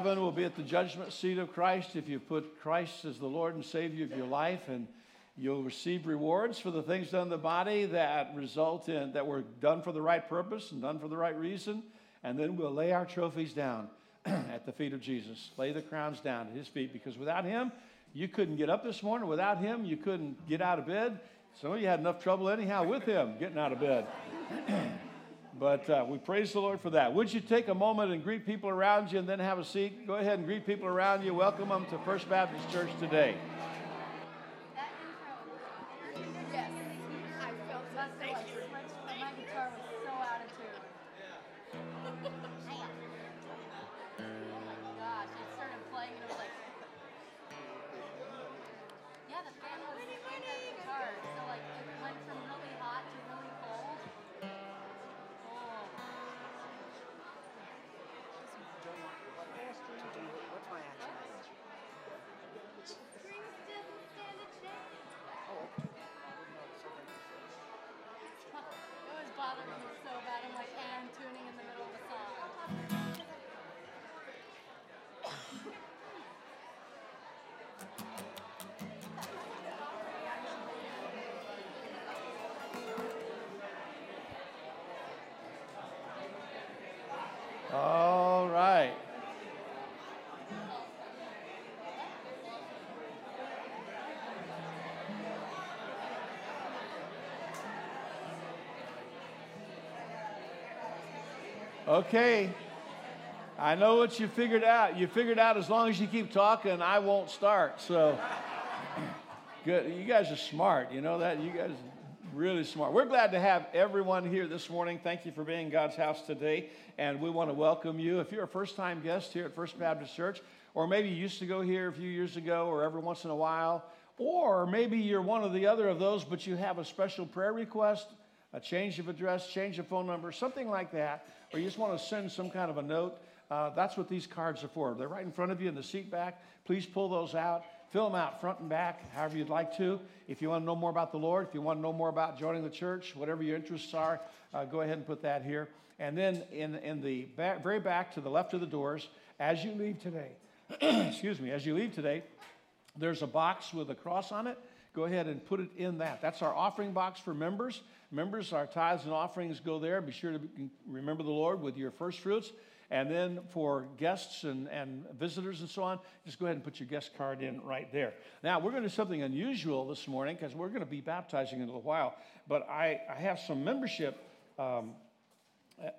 heaven. We'll be at the judgment seat of Christ if you put Christ as the Lord and Savior of your life, and you'll receive rewards for the things done in the body that result in that were done for the right purpose and done for the right reason. And then we'll lay our trophies down at the feet of Jesus. Lay the crowns down at his feet because without him, you couldn't get up this morning. Without him, you couldn't get out of bed. Some of you had enough trouble anyhow with him getting out of bed. but uh, we praise the Lord for that. Would you take a moment and greet people around you and then have a seat? Go ahead and greet people around you. Welcome them to First Baptist Church today. Okay. I know what you figured out. You figured out as long as you keep talking, I won't start. So, good. You guys are smart. You know that? You guys really smart. We're glad to have everyone here this morning. Thank you for being in God's house today. And we want to welcome you. If you're a first time guest here at First Baptist Church, or maybe you used to go here a few years ago or every once in a while, or maybe you're one of the other of those, but you have a special prayer request, a change of address, change of phone number, something like that, or you just want to send some kind of a note, uh, that's what these cards are for. They're right in front of you in the seat back. Please pull those out. Fill them out front and back, however you'd like to. If you want to know more about the Lord, if you want to know more about joining the church, whatever your interests are, uh, go ahead and put that here. And then in, in the back, very back to the left of the doors, as you leave today, excuse me, as you leave today, there's a box with a cross on it. Go ahead and put it in that. That's our offering box for members. Members, our tithes and offerings go there. Be sure to remember the Lord with your first fruits. And then for guests and, and visitors and so on, just go ahead and put your guest card in right there. Now, we're going to do something unusual this morning because we're going to be baptizing in a little while. But I, I have some membership um,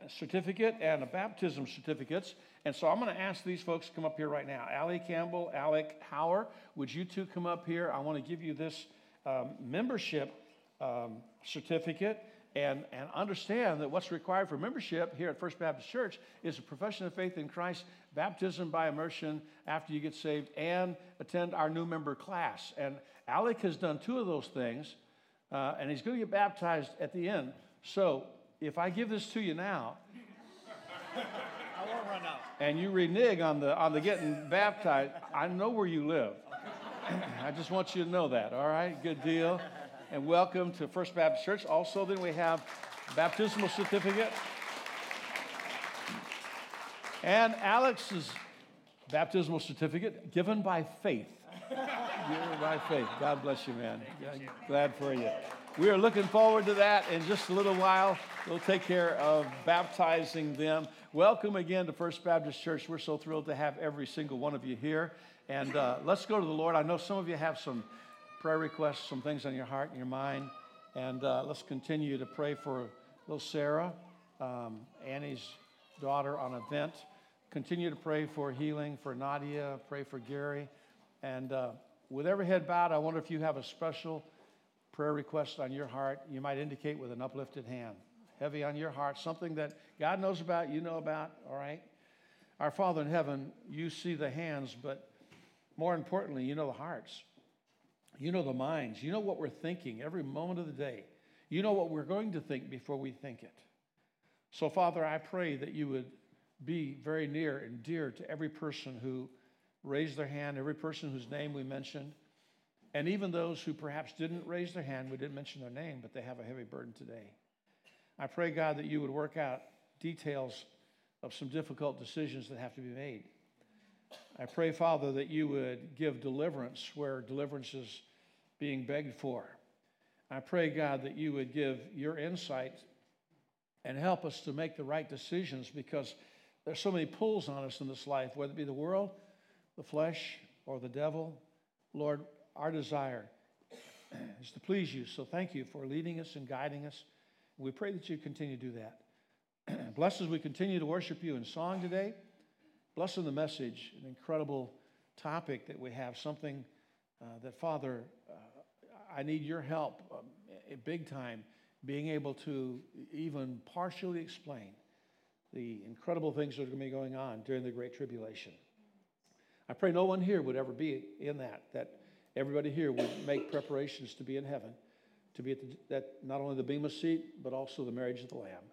certificate and a baptism certificates. And so I'm going to ask these folks to come up here right now. Allie Campbell, Alec Hauer, would you two come up here? I want to give you this um, membership um, certificate and, and understand that what's required for membership here at First Baptist Church is a profession of faith in Christ, baptism by immersion after you get saved, and attend our new member class. And Alec has done two of those things, uh, and he's going to get baptized at the end. So if I give this to you now, I won't run out. And you renege on the on the getting baptized, I know where you live. I just want you to know that. All right, good deal and welcome to First Baptist Church. Also, then we have baptismal certificate. And Alex's baptismal certificate given by faith. given by faith. God bless you, man. Glad for you. We are looking forward to that in just a little while. We'll take care of baptizing them. Welcome again to First Baptist Church. We're so thrilled to have every single one of you here. And uh, let's go to the Lord. I know some of you have some prayer requests, some things on your heart and your mind. And uh, let's continue to pray for little Sarah, um, Annie's daughter on a vent. Continue to pray for healing for Nadia, pray for Gary. And uh, with every head bowed, I wonder if you have a special prayer request on your heart. You might indicate with an uplifted hand. Heavy on your heart, something that God knows about, you know about, all right? Our Father in heaven, you see the hands, but more importantly, you know the hearts. You know the minds. You know what we're thinking every moment of the day. You know what we're going to think before we think it. So, Father, I pray that you would be very near and dear to every person who raised their hand, every person whose name we mentioned, and even those who perhaps didn't raise their hand, we didn't mention their name, but they have a heavy burden today. I pray, God, that you would work out details of some difficult decisions that have to be made. I pray, Father, that you would give deliverance where deliverance is being begged for. I pray, God, that you would give your insight and help us to make the right decisions because there's so many pulls on us in this life, whether it be the world, the flesh, or the devil. Lord, our desire is to please you. So thank you for leading us and guiding us. We pray that you continue to do that. Bless as we continue to worship you in song today. Bless in the message, an incredible topic that we have, something uh, that, Father, uh, I need your help um, big time being able to even partially explain the incredible things that are going to be going on during the Great Tribulation. I pray no one here would ever be in that, that everybody here would make preparations to be in heaven, to be at the, that not only the Bema seat, but also the marriage of the Lamb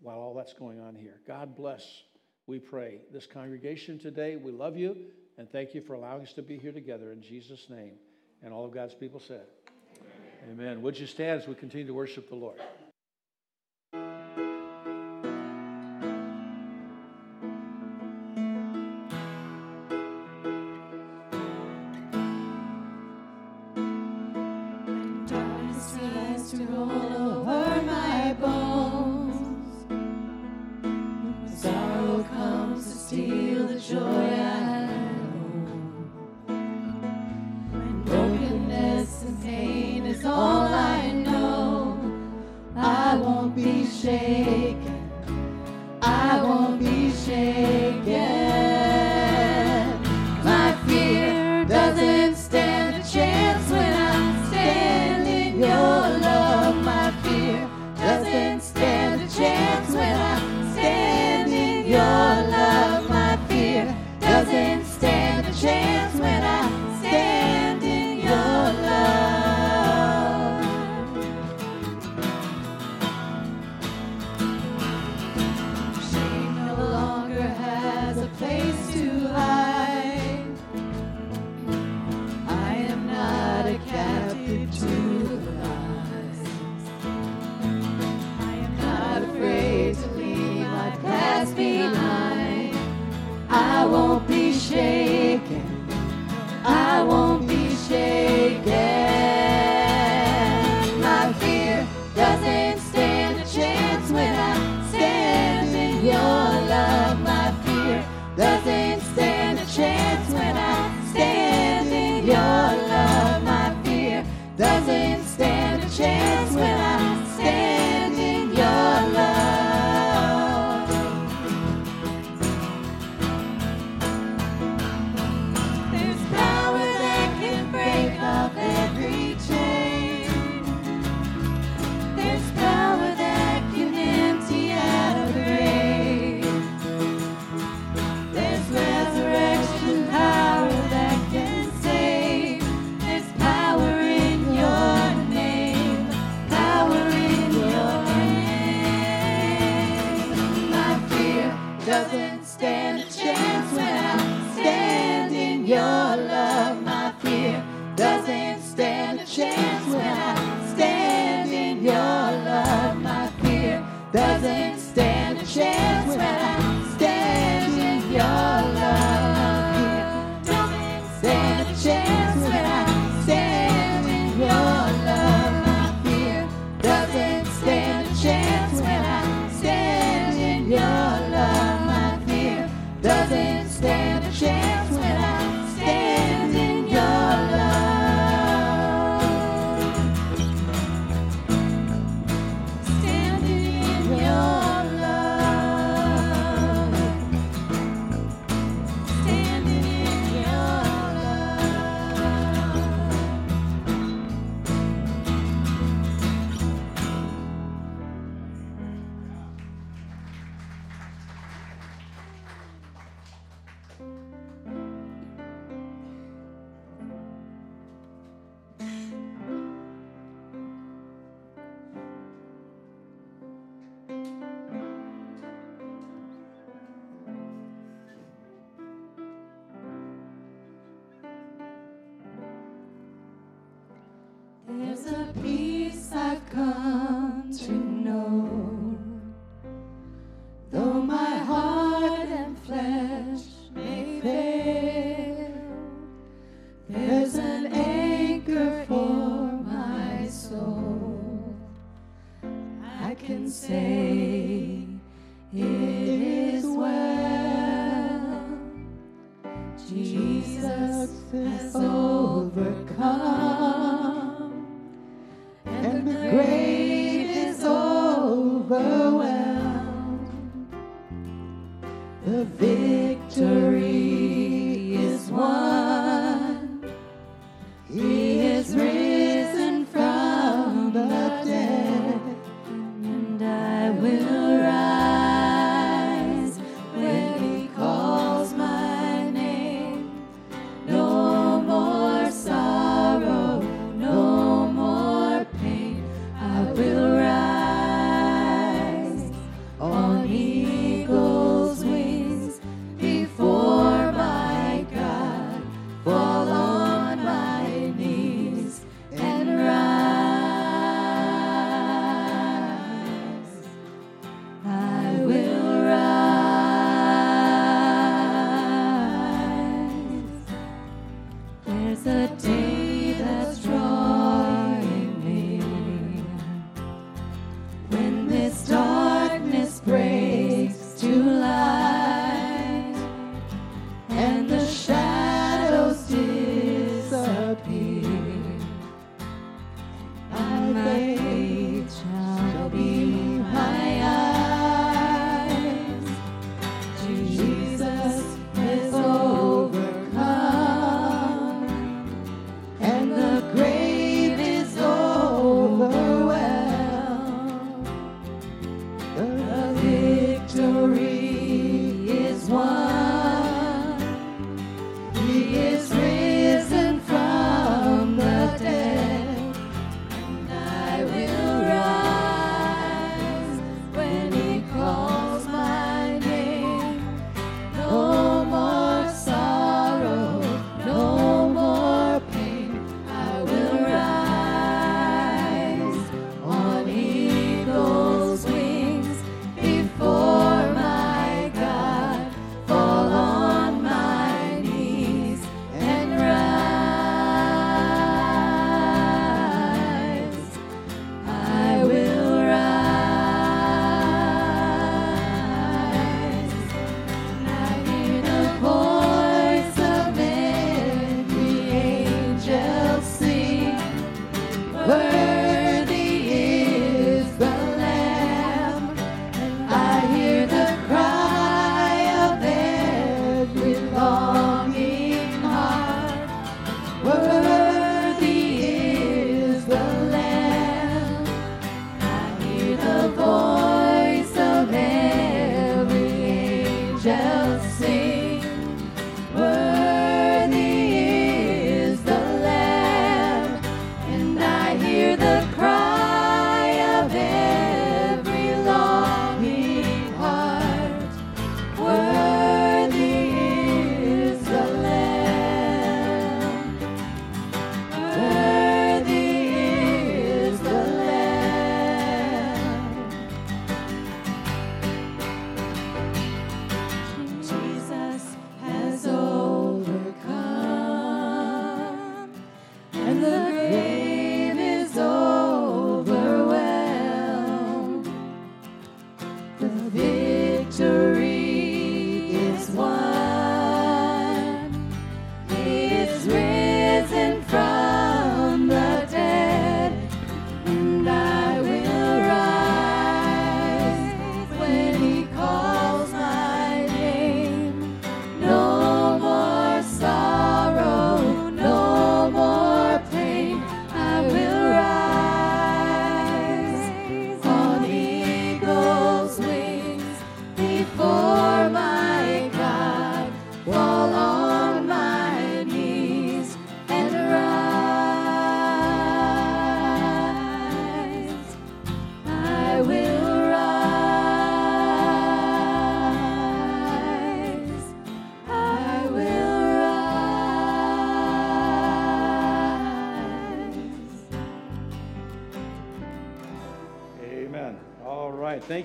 while all that's going on here. God bless, we pray, this congregation today. We love you and thank you for allowing us to be here together in Jesus' name. And all of God's people said, Amen. Amen. Would you stand as we continue to worship the Lord?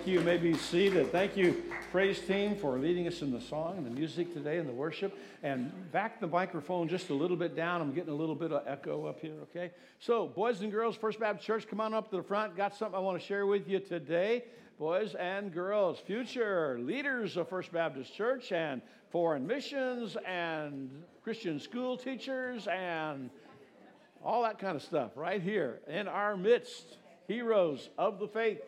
You. you may be seated. Thank you, praise team, for leading us in the song and the music today and the worship. And back the microphone just a little bit down. I'm getting a little bit of echo up here, okay? So, boys and girls, First Baptist Church, come on up to the front. Got something I want to share with you today. Boys and girls, future leaders of First Baptist Church and foreign missions and Christian school teachers and all that kind of stuff right here in our midst. Heroes of the faith.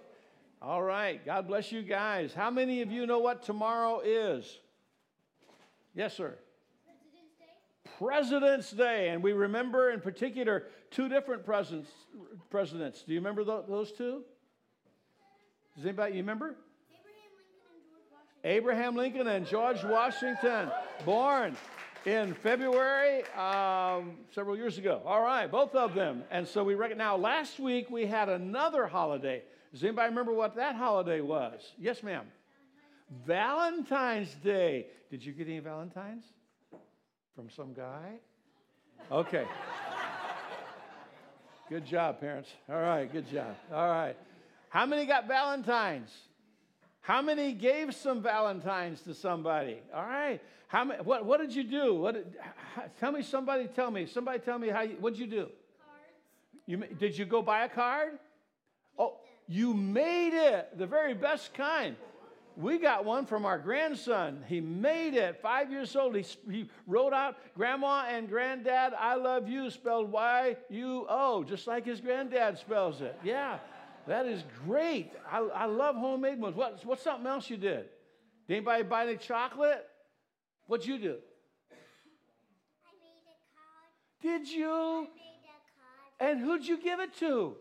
All right, God bless you guys. How many of you know what tomorrow is? Yes, sir. President's Day, and we remember in particular two different presidents. Presidents, do you remember those two? Does anybody you remember? Abraham Lincoln and George Washington, born in February um, several years ago. All right, both of them. And so we reckon now. Last week we had another holiday. Does anybody remember what that holiday was? Yes, ma'am. Valentine's Day. Did you get any Valentines? From some guy? Okay. good job, parents. All right, good job. All right. How many got Valentines? How many gave some Valentines to somebody? All right. How many, what, what did you do? What did, how, tell me, somebody tell me. Somebody tell me how you, what did you do? Cards. You, did you go buy a card? You made it. The very best kind. We got one from our grandson. He made it. Five years old. He, he wrote out, Grandma and Granddad, I love you, spelled Y U O, just like his granddad spells it. Yeah, that is great. I, I love homemade ones. What, what's something else you did? Did anybody buy any chocolate? What'd you do? I made a card. Did you? I made a card. And who'd you give it to?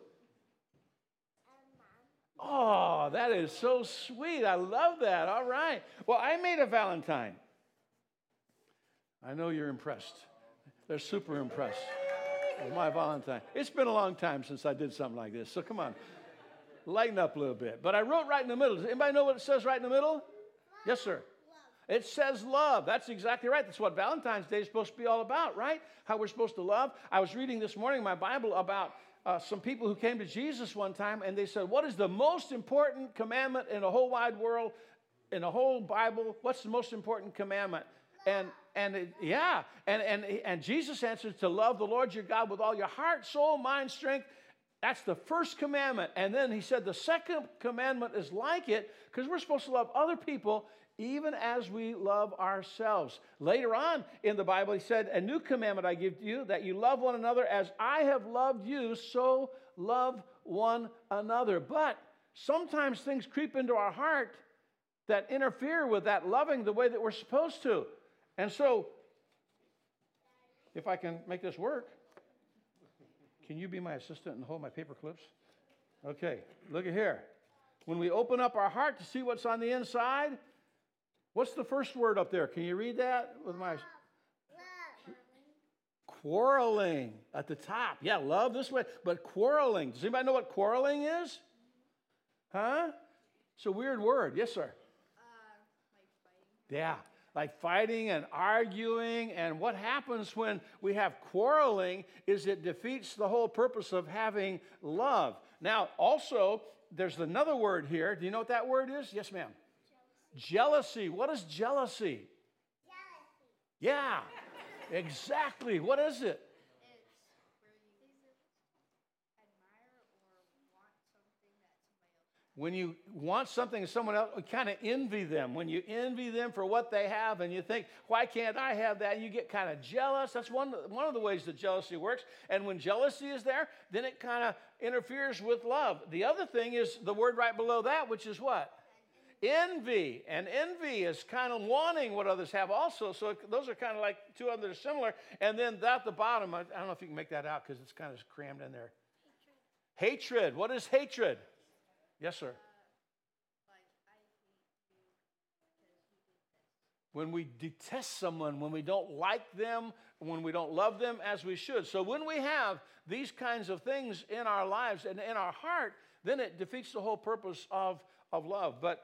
Oh, that is so sweet. I love that. All right. Well, I made a Valentine. I know you're impressed. They're super impressed with my Valentine. It's been a long time since I did something like this, so come on. Lighten up a little bit. But I wrote right in the middle. Does anybody know what it says right in the middle? Love. Yes, sir. Love. It says love. That's exactly right. That's what Valentine's Day is supposed to be all about, right? How we're supposed to love. I was reading this morning my Bible about uh, some people who came to Jesus one time and they said, What is the most important commandment in the whole wide world, in the whole Bible? What's the most important commandment? And, and it, yeah, and, and, and Jesus answered to love the Lord your God with all your heart, soul, mind, strength. That's the first commandment. And then he said the second commandment is like it because we're supposed to love other people even as we love ourselves. Later on in the Bible, he said, A new commandment I give to you, that you love one another as I have loved you, so love one another. But sometimes things creep into our heart that interfere with that loving the way that we're supposed to. And so, if I can make this work, can you be my assistant and hold my paper clips? Okay, look at here. When we open up our heart to see what's on the inside, What's the first word up there? Can you read that with my quarreling at the top? Yeah, love this way, but quarreling. Does anybody know what quarreling is? Huh? It's a weird word. Yes, sir. Uh, like yeah, like fighting and arguing. And what happens when we have quarreling is it defeats the whole purpose of having love. Now, also, there's another word here. Do you know what that word is? Yes, ma'am. Jealousy. What is jealousy? Jealousy. Yeah, exactly. What is it? when you want something of someone else, you kind of envy them. When you envy them for what they have and you think, why can't I have that? And You get kind of jealous. That's one, one of the ways that jealousy works. And when jealousy is there, then it kind of interferes with love. The other thing is the word right below that, which is what? Envy. And envy is kind of wanting what others have also. So those are kind of like two others similar. And then at the bottom, I, don't know if you can make that out because it's kind of crammed in there. Hatred. hatred. What is hatred? Yes, sir. when we detest someone, when we don't like them, when we don't love them as we should. So when we have these kinds of things in our lives and in our heart, then it defeats the whole purpose of, of love. But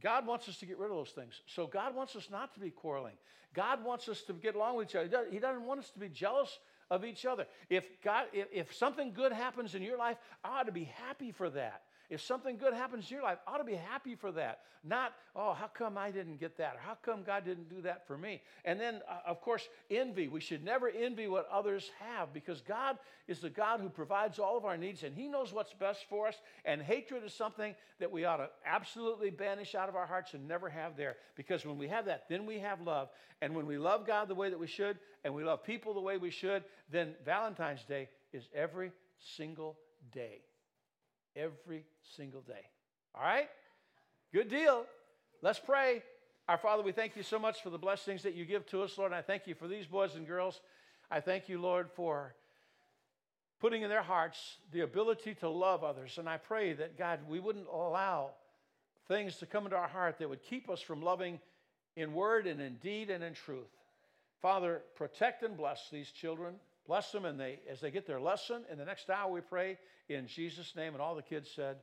God wants us to get rid of those things. So God wants us not to be quarreling. God wants us to get along with each other. He doesn't want us to be jealous of each other. If God, if, if something good happens in your life, I ought to be happy for that. If something good happens in your life, ought to be happy for that. Not, oh, how come I didn't get that? Or how come God didn't do that for me? And then, uh, of course, envy. We should never envy what others have because God is the God who provides all of our needs and He knows what's best for us. And hatred is something that we ought to absolutely banish out of our hearts and never have there. Because when we have that, then we have love. And when we love God the way that we should and we love people the way we should, then Valentine's Day is every single day. Every single day. All right? Good deal. Let's pray. Our Father, we thank you so much for the blessings that you give to us, Lord. And I thank you for these boys and girls. I thank you, Lord, for putting in their hearts the ability to love others. And I pray that, God, we wouldn't allow things to come into our heart that would keep us from loving in word and in deed and in truth. Father, protect and bless these children. Bless them and they, as they get their lesson. In the next hour, we pray in Jesus' name. And all the kids said,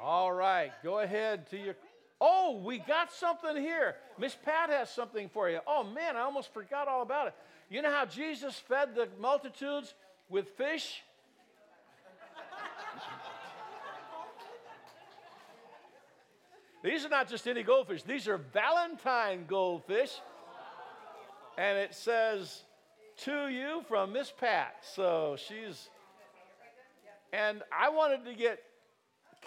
All right, go ahead to your. Oh, we got something here. Miss Pat has something for you. Oh, man, I almost forgot all about it. You know how Jesus fed the multitudes with fish? These are not just any goldfish, these are Valentine goldfish. And it says, to you from Miss Pat. So she's, and I wanted to get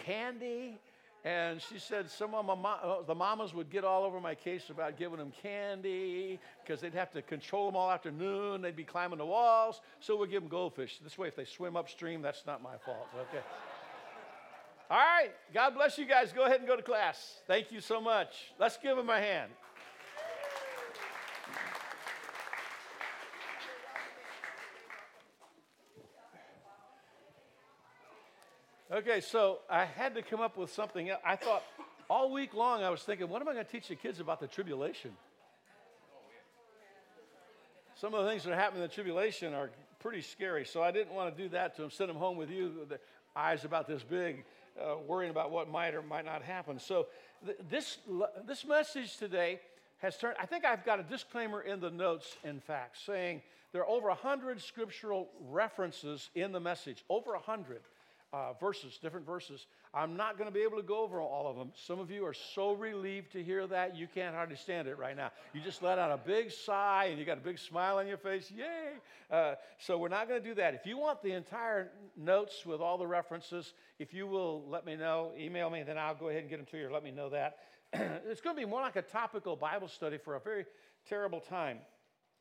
candy. And she said some of uh, the mamas would get all over my case about giving them candy because they'd have to control them all afternoon. They'd be climbing the walls. So we give them goldfish. This way, if they swim upstream, that's not my fault. Okay. all right. God bless you guys. Go ahead and go to class. Thank you so much. Let's give them a hand. Okay, so I had to come up with something. I thought all week long I was thinking, what am I going to teach the kids about the tribulation? Some of the things that happen in the tribulation are pretty scary, so I didn't want to do that to them. Send them home with you, the eyes about this big, uh, worrying about what might or might not happen. So th- this this message today has turned. I think I've got a disclaimer in the notes, in fact, saying there are over hundred scriptural references in the message. Over hundred uh, verses, different verses. I'm not going to be able to go over all of them. Some of you are so relieved to hear that you can't hardly stand it right now. You just let out a big sigh and you got a big smile on your face. Yay! Uh, so we're not going to do that. If you want the entire notes with all the references, if you will let me know, email me, then I'll go ahead and get them to you or let me know that. it's going to be more like a topical Bible study for a very terrible time.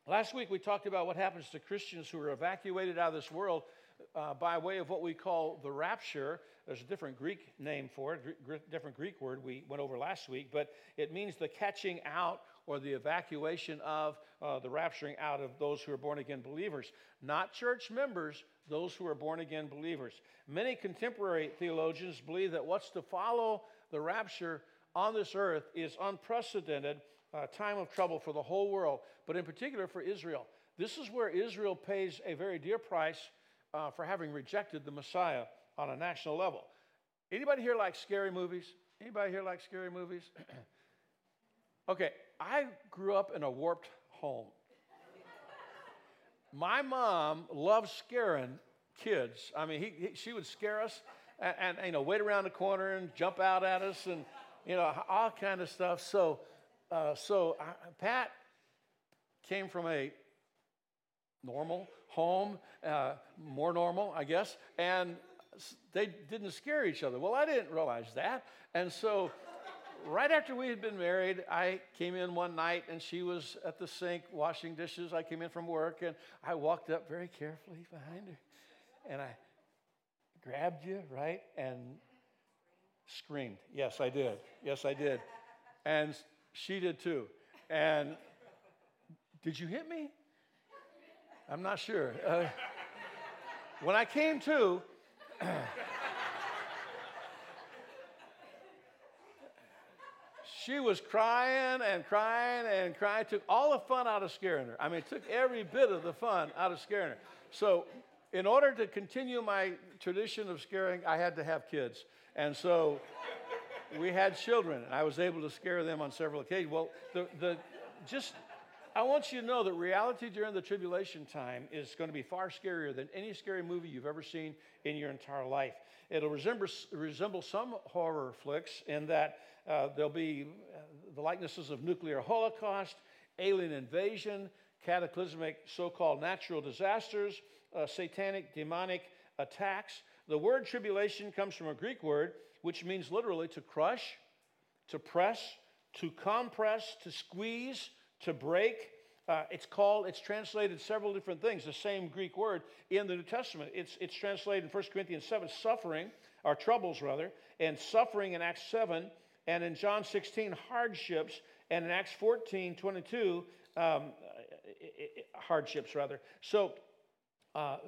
Last week we talked about what happens to Christians who are evacuated out of this world uh, by way of what we call the rapture. There's a different Greek name for it, different Greek word we went over last week, but it means the catching out or the evacuation of uh, the rapturing out of those who are born again believers. Not church members, those who are born again believers. Many contemporary theologians believe that what's to follow the rapture on this earth is unprecedented uh, time of trouble for the whole world, but in particular for Israel. This is where Israel pays a very dear price uh, for having rejected the Messiah on a national level. Anybody here like scary movies? Anybody here like scary movies? okay, I grew up in a warped home. My mom loved scaring kids. I mean, he, he, she would scare us and, and, you know wait around the corner and jump out at us and you know all kind of stuff. So, uh, so I, Pat came from a normal home, uh, more normal, I guess, and they didn't scare each other. Well, I didn't realize that. And so, right after we had been married, I came in one night and she was at the sink washing dishes. I came in from work and I walked up very carefully behind her and I grabbed you, right? And screamed. Yes, I did. Yes, I did. And she did too. And did you hit me? I'm not sure. Uh, when I came to, she was crying and crying and crying. Took all the fun out of scaring her. I mean, took every bit of the fun out of scaring her. So, in order to continue my tradition of scaring, I had to have kids. And so we had children, and I was able to scare them on several occasions. Well, the, the, just I want you to know that reality during the tribulation time is going to be far scarier than any scary movie you've ever seen in your entire life. It'll resemble, resemble some horror flicks in that uh, there'll be uh, the likenesses of nuclear holocaust, alien invasion, cataclysmic so called natural disasters, uh, satanic, demonic attacks. The word tribulation comes from a Greek word which means literally to crush, to press, to compress, to squeeze, to break. Uh, it's called, it's translated several different things, the same Greek word in the New Testament. It's, it's translated in 1 Corinthians 7, suffering, or troubles rather, and suffering in Acts 7, and in John 16, hardships, and in Acts 14, 22, um, hardships rather. So uh,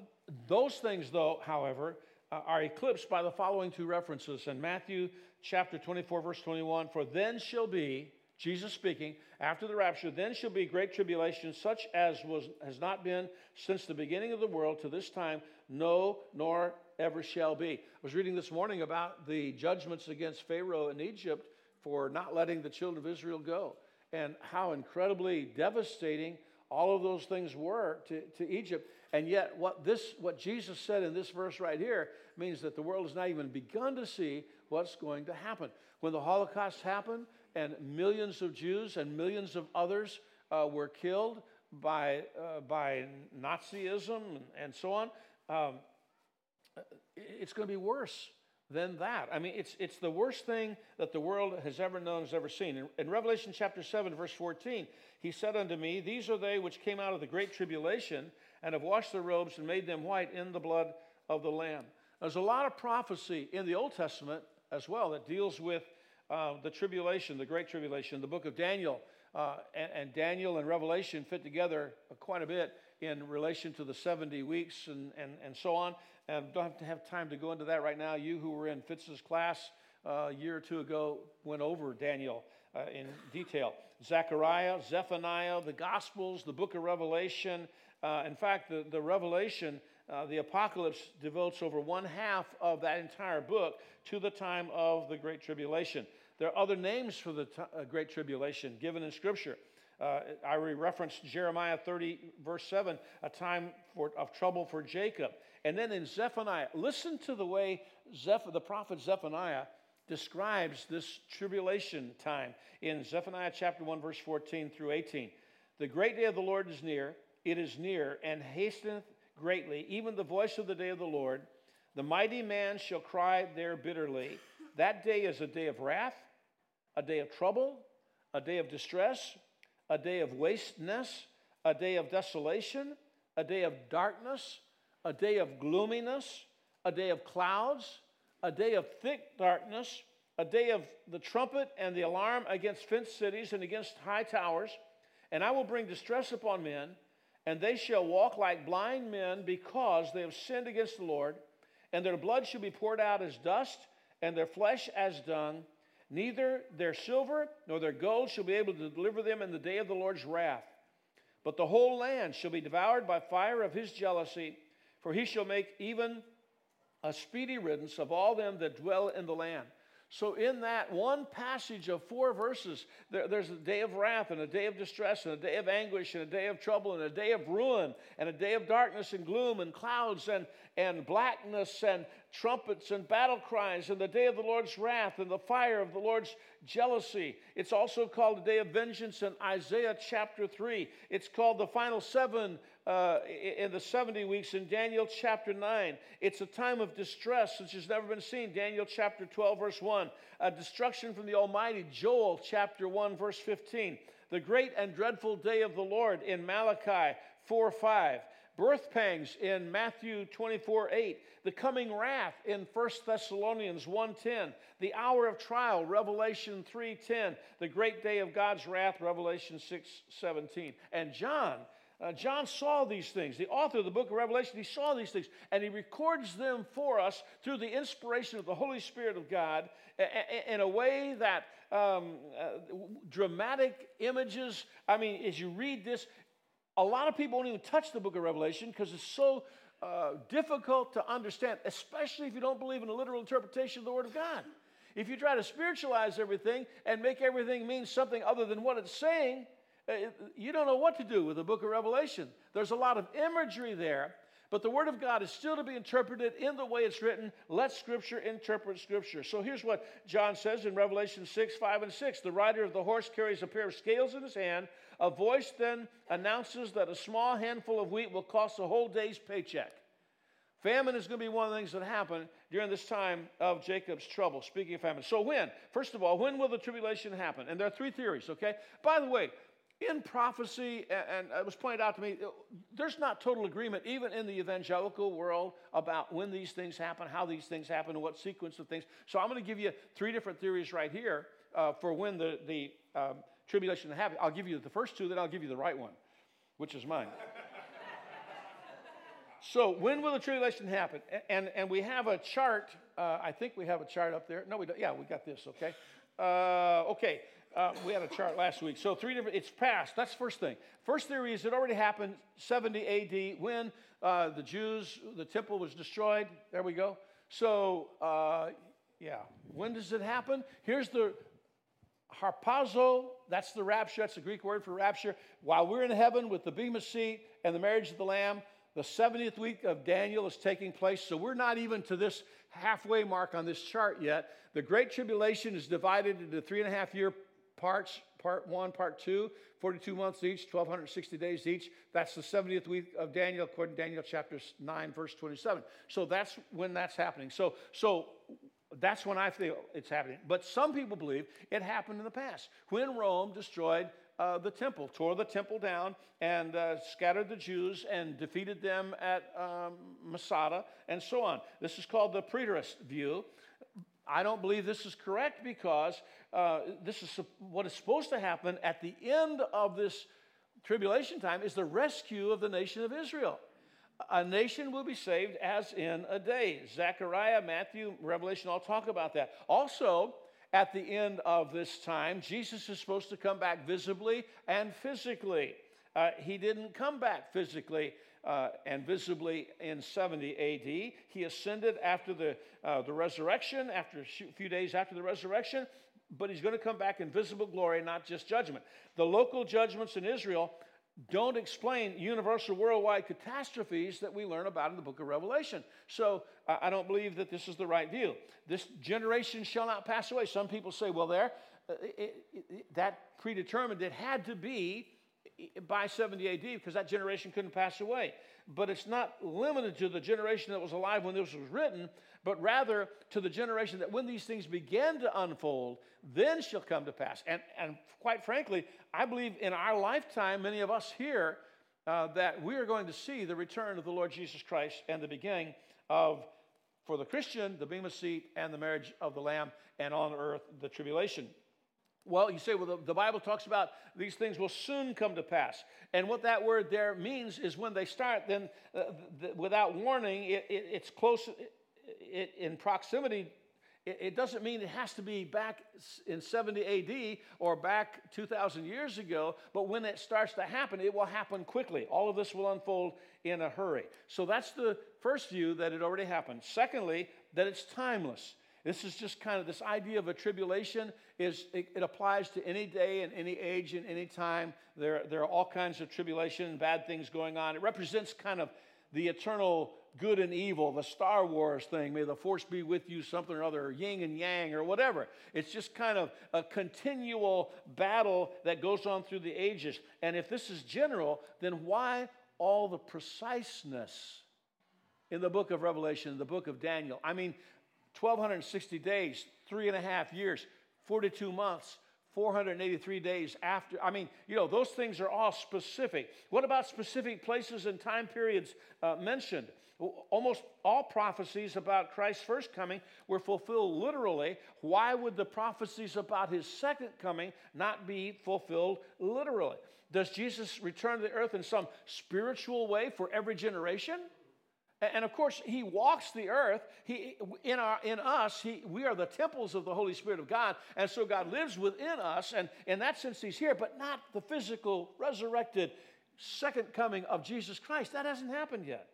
those things, though, however, uh, are eclipsed by the following two references in Matthew chapter 24, verse 21 For then shall be, Jesus speaking, after the rapture, then shall be great tribulation, such as was, has not been since the beginning of the world to this time, no, nor ever shall be. I was reading this morning about the judgments against Pharaoh in Egypt for not letting the children of Israel go, and how incredibly devastating all of those things were to, to Egypt. And yet, what, this, what Jesus said in this verse right here means that the world has not even begun to see what's going to happen. When the Holocaust happened and millions of Jews and millions of others uh, were killed by, uh, by Nazism and, so on, um, it's going to be worse than that. I mean, it's, it's the worst thing that the world has ever known, has ever seen. In, in, Revelation chapter 7, verse 14, he said unto me, These are they which came out of the great tribulation and have washed their robes and made them white in the blood of the Lamb. There's a lot of prophecy in the Old Testament as well that deals with uh, the tribulation, the great tribulation. The book of Daniel uh, and, and, Daniel and Revelation fit together quite a bit in relation to the 70 weeks and, and, and so on. And don't have to have time to go into that right now. You who were in Fitz's class uh, a year or two ago went over Daniel uh, in detail. Zechariah, Zephaniah, the Gospels, the book of Revelation, uh, in fact, the, the Revelation, uh, the Apocalypse devotes over one half of that entire book to the time of the Great Tribulation. There are other names for the t- uh, Great Tribulation given in Scripture. Uh, I referenced Jeremiah 30, verse 7, a time for, of trouble for Jacob. And then in Zephaniah, listen to the way Zeph- the prophet Zephaniah describes this tribulation time in Zephaniah chapter 1, verse 14 through 18. The great day of the Lord is near it is near and hasteneth greatly, even the voice of the day of the Lord. The mighty man shall cry there bitterly. That day is a day of wrath, a day of trouble, a day of distress, a day of wasteness, a day of desolation, a day of darkness, a day of gloominess, a day of clouds, a day of thick darkness, a day of the trumpet and the alarm against fenced cities and against high towers. And I will bring distress upon men and they shall walk like blind men because they have sinned against the Lord, and their blood shall be poured out as dust, and their flesh as dung. Neither their silver nor their gold shall be able to deliver them in the day of the Lord's wrath. But the whole land shall be devoured by fire of his jealousy, for he shall make even a speedy riddance of all them that dwell in the land. So, in that one passage of four verses, there, there's a day of wrath, and a day of distress, and a day of anguish, and a day of trouble, and a day of ruin, and a day of darkness, and gloom, and clouds, and, and blackness, and trumpets, and battle cries, and the day of the Lord's wrath, and the fire of the Lord's jealousy. It's also called the day of vengeance in Isaiah chapter 3. It's called the final seven uh, in the 70 weeks in Daniel chapter 9. It's a time of distress which has never been seen. Daniel chapter 12, verse 1. A destruction from the Almighty. Joel chapter 1, verse 15. The great and dreadful day of the Lord in Malachi 4, 5 birth pangs in Matthew 24 8, the coming wrath in 1 Thessalonians 1:10, the hour of trial, Revelation 3:10, the great day of God's wrath, Revelation 6:17. And John uh, John saw these things. The author of the book of Revelation, he saw these things, and he records them for us through the inspiration of the Holy Spirit of God in a way that um, uh, dramatic images. I mean, as you read this, a lot of people won't even touch the book of Revelation because it's so uh, difficult to understand, especially if you don't believe in a literal interpretation of the Word of God. If you try to spiritualize everything and make everything mean something other than what it's saying, Uh, you don't know what to do with the book of Revelation. There's a lot of imagery there, but the Word of God is still to be interpreted in the way it's written. Let Scripture interpret Scripture. So here's what John says in Revelation 6, 5, and 6. The rider of the horse carries a pair of scales in his hand. A voice then announces that a small handful of wheat will cost a whole day's paycheck. Famine is going to be one of the things that happen during this time of Jacob's trouble. Speaking of famine. So, when? First of all, when will the tribulation happen? And there are three theories, okay? By the way, in prophecy, and it was pointed out to me, there's not total agreement, even in the evangelical world, about when these things happen, how these things happen, and what sequence of things. So, I'm going to give you three different theories right here uh, for when the, the um, tribulation happens. I'll give you the first two, then I'll give you the right one, which is mine. So, when will the tribulation happen? And, and we have a chart. Uh, I think we have a chart up there. No, we don't. Yeah, we got this, okay? Uh, okay, uh, we had a chart last week. So, three different, it's past. That's the first thing. First theory is it already happened 70 AD when uh, the Jews, the temple was destroyed. There we go. So, uh, yeah, when does it happen? Here's the harpazo. That's the rapture. That's the Greek word for rapture. While we're in heaven with the bema seat and the marriage of the Lamb, the 70th week of Daniel is taking place, so we're not even to this halfway mark on this chart yet. The Great Tribulation is divided into three and a half year parts part one, part two, 42 months each, 1,260 days each. That's the 70th week of Daniel, according to Daniel chapter 9, verse 27. So that's when that's happening. So, so that's when I feel it's happening. But some people believe it happened in the past when Rome destroyed uh, the temple, tore the temple down, and uh, scattered the Jews and defeated them at um, Masada, and so on. This is called the preterist view. I don't believe this is correct because uh, this is what is supposed to happen at the end of this tribulation time is the rescue of the nation of Israel. A nation will be saved as in a day. Zechariah, Matthew, Revelation all talk about that. Also, at the end of this time, Jesus is supposed to come back visibly and physically. Uh, he didn't come back physically uh, and visibly in 70 AD. He ascended after the, uh, the resurrection, after a few days after the resurrection, but he's going to come back in visible glory, not just judgment. The local judgments in Israel don't explain universal worldwide catastrophes that we learn about in the book of Revelation. So I don't believe that this is the right view. This generation shall not pass away. Some people say, well, there, uh, it, it, that predetermined, it had to be by 70 AD because that generation couldn't pass away. But it's not limited to the generation that was alive when this was written, but rather to the generation that when these things begin to unfold, then shall come to pass. And, and quite frankly, I believe in our lifetime, many of us here, uh, that we are going to see the return of the Lord Jesus Christ and the beginning of, for the Christian, the Bema seat and the marriage of the Lamb, and on earth, the tribulation. Well, you say, well, the, the, Bible talks about these things will soon come to pass. And what that word there means is when they start, then uh, without warning, it, it, it's close it, in proximity it doesn't mean it has to be back in 70 AD or back 2,000 years ago, but when it starts to happen, it will happen quickly. All of this will unfold in a hurry. So that's the first view that it already happened. Secondly, that it's timeless. This is just kind of this idea of a tribulation is it, it, applies to any day and any age and any time. There, there are all kinds of tribulation bad things going on. It represents kind of the eternal good and evil, the Star Wars thing, may the force be with you, something or other, or yin and yang, or whatever. It's just kind of a continual battle that goes on through the ages. And if this is general, then why all the preciseness in the book of Revelation, the book of Daniel? I mean, 1,260 days, three and a half years, 42 months. 483 days after. I mean, you know, those things are all specific. What about specific places and time periods uh, mentioned? Almost all prophecies about Christ's first coming were fulfilled literally. Why would the prophecies about his second coming not be fulfilled literally? Does Jesus return to the earth in some spiritual way for every generation? And of course, he walks the earth. He, in, our, in us, he, we are the temples of the Holy Spirit of God. And so God lives within us. And in that sense, he's here, but not the physical, resurrected second coming of Jesus Christ. That hasn't happened yet.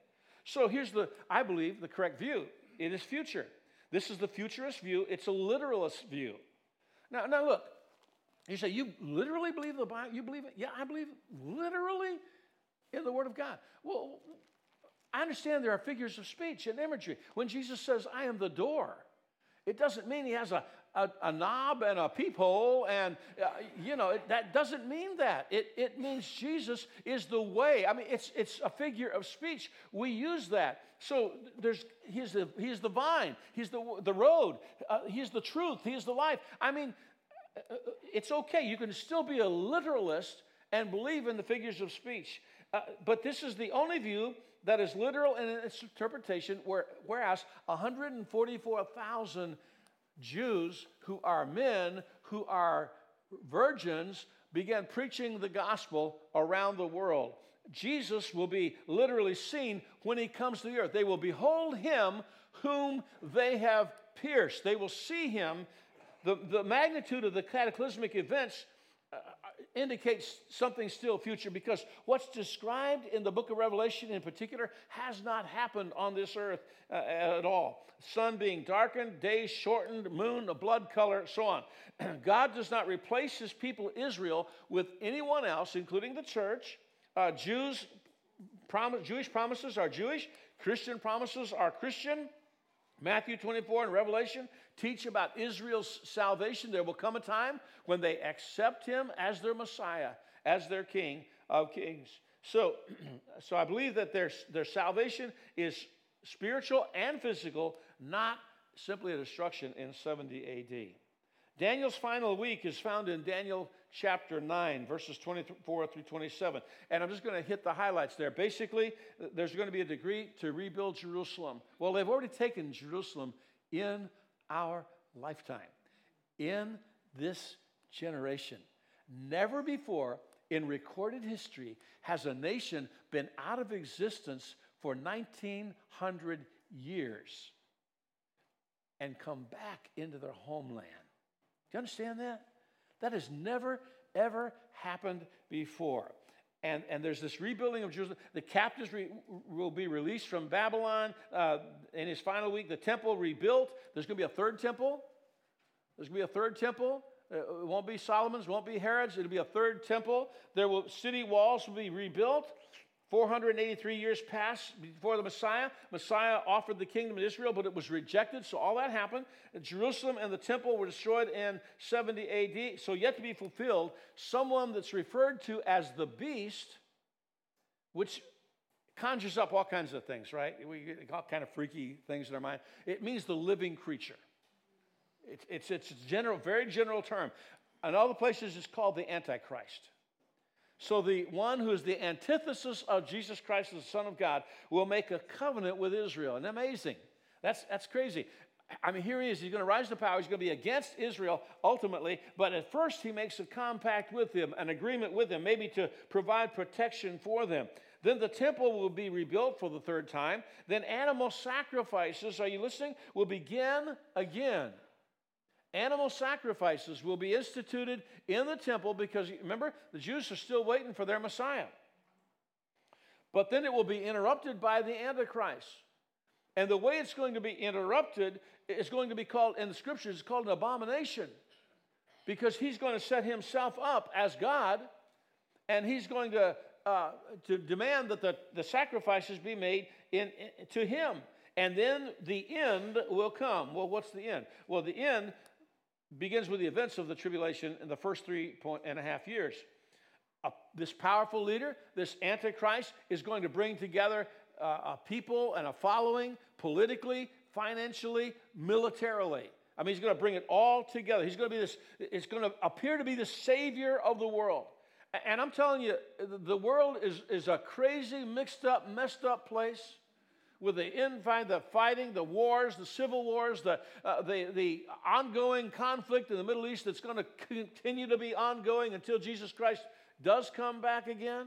So here's the, I believe, the correct view it is future. This is the futurist view, it's a literalist view. Now, now look, You say, You literally believe the Bible? You believe it? Yeah, I believe literally in the Word of God. Well, I understand there are figures of speech and imagery. When Jesus says, I am the door, it doesn't mean he has a, a, a knob and a peephole, and, uh, you know, it, that doesn't mean that. It, it means Jesus is the way. I mean, it's, it's a figure of speech. We use that. So there's, he's, the, he's the vine, he's the, the road, uh, he's the truth, he's the life. I mean, uh, it's okay. You can still be a literalist and believe in the figures of speech. Uh, but this is the only view that is literal in its interpretation, where, whereas 144,000 Jews who are men, who are virgins, began preaching the gospel around the world. Jesus will be literally seen when he comes to the earth. They will behold him whom they have pierced. They will see him. The, the magnitude of the cataclysmic events indicates something still future because what's described in the book of Revelation in particular has not happened on this earth uh, at all. Sun being darkened, days shortened, moon a blood color, so on. God does not replace his people Israel with anyone else, including the church. Uh, Jews, prom- Jewish promises are Jewish, Christian promises are Christian. Matthew 24 and Revelation teach about Israel's salvation. There will come a time when they accept him as their Messiah, as their King of Kings. So, so I believe that their, their salvation is spiritual and physical, not simply a destruction in 70 AD. Daniel's final week is found in Daniel chapter 9, verses 24 through 27. And I'm just going to hit the highlights there. Basically, there's going to be a decree to rebuild Jerusalem. Well, they've already taken Jerusalem in our lifetime, in this generation. Never before in recorded history has a nation been out of existence for 1900 years and come back into their homeland. Do you understand that? That has never, ever happened before. And, and there's this rebuilding of Jerusalem. The captives re, will be released from Babylon uh, in his final week. The temple rebuilt. There's going to be a third temple. There's going to be a third temple. Uh, it won't be Solomon's, won't be Herod's. It'll be a third temple. There will city walls will be rebuilt. 483 years passed before the Messiah. Messiah offered the kingdom of Israel, but it was rejected. So all that happened. Jerusalem and the temple were destroyed in 70 AD. So, yet to be fulfilled, someone that's referred to as the beast, which conjures up all kinds of things, right? We get all kind of freaky things in our mind. It means the living creature. It's, it's, it's a general, very general term. In all the places, it's called the Antichrist. So, the one who is the antithesis of Jesus Christ, the Son of God, will make a covenant with Israel. And amazing. That's, that's crazy. I mean, here he is. He's going to rise to power. He's going to be against Israel ultimately. But at first, he makes a compact with them, an agreement with them, maybe to provide protection for them. Then the temple will be rebuilt for the third time. Then animal sacrifices, are you listening? Will begin again animal sacrifices will be instituted in the temple because remember, the Jews are still waiting for their Messiah. But then it will be interrupted by the Antichrist. And the way it's going to be interrupted is going to be called, in the scriptures, it's called an abomination. Because he's going to set himself up as God, and he's going to, uh, to demand that the, the sacrifices be made in, in, to him. And then the end will come. Well, what's the end? Well, the end begins with the events of the tribulation in the first three and a half years. Uh, this powerful leader, this Antichrist, is going to bring together uh, a people and a following politically, financially, militarily. I mean, he's going to bring it all together. He's going to be this, it's going to appear to be the savior of the world. And I'm telling you, the world is, is a crazy, mixed up, messed up place with the infight, the fighting, the wars, the civil wars, the, uh, the, the ongoing conflict in the Middle East that's going to continue to be ongoing until Jesus Christ does come back again.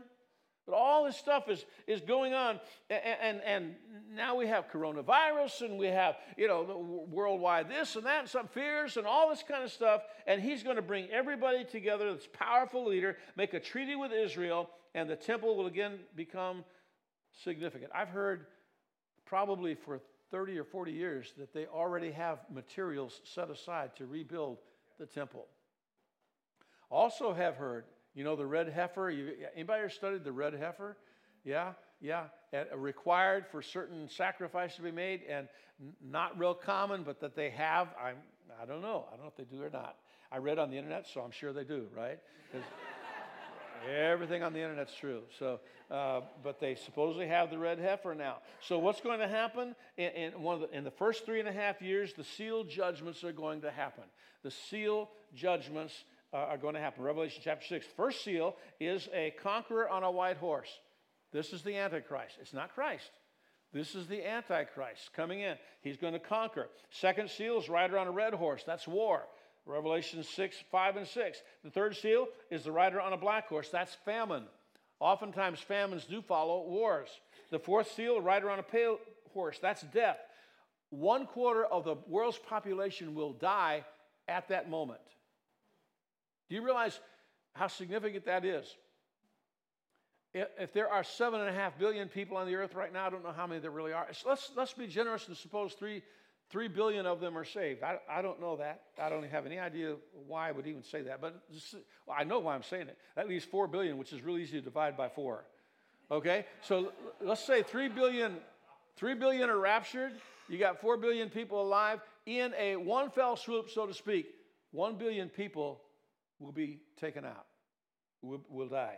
But all this stuff is, is going on. And, and, and now we have coronavirus and we have, you know, worldwide this and that and some fears and all this kind of stuff. And he's going to bring everybody together, this powerful leader, make a treaty with Israel, and the temple will again become significant. I've heard probably for 30 or 40 years that they already have materials set aside to rebuild the temple. Also have heard, you know, the red heifer. You, anybody ever studied the red heifer? Yeah, yeah. And required for certain sacrifice to be made, and not real common, but that they have. I'm, I don't know. I don't know if they do or not. I read on the internet, so I'm sure they do, right? Everything on the internet's true. So, uh, but they supposedly have the red heifer now. So, what's going to happen in, in one of the, in the first three and a half years? The seal judgments are going to happen. The seal judgments uh, are going to happen. Revelation chapter six. First seal is a conqueror on a white horse. This is the Antichrist. It's not Christ. This is the Antichrist coming in. He's going to conquer. Second seal is rider on a red horse. That's war. Revelation 6, 5, and 6. The third seal is the rider on a black horse. That's famine. Oftentimes, famines do follow wars. The fourth seal, rider on a pale horse. That's death. One quarter of the world's population will die at that moment. Do you realize how significant that is? If there are seven and a half billion people on the earth right now, I don't know how many there really are. let's, let's be generous and suppose three Three billion of them are saved. I, I don't know that. I don't have any idea why I would even say that, but just, well, I know why I'm saying it. That leaves four billion, which is really easy to divide by four. Okay? So let's say three billion, three billion are raptured. You got four billion people alive. In a one fell swoop, so to speak, one billion people will be taken out, will, will die.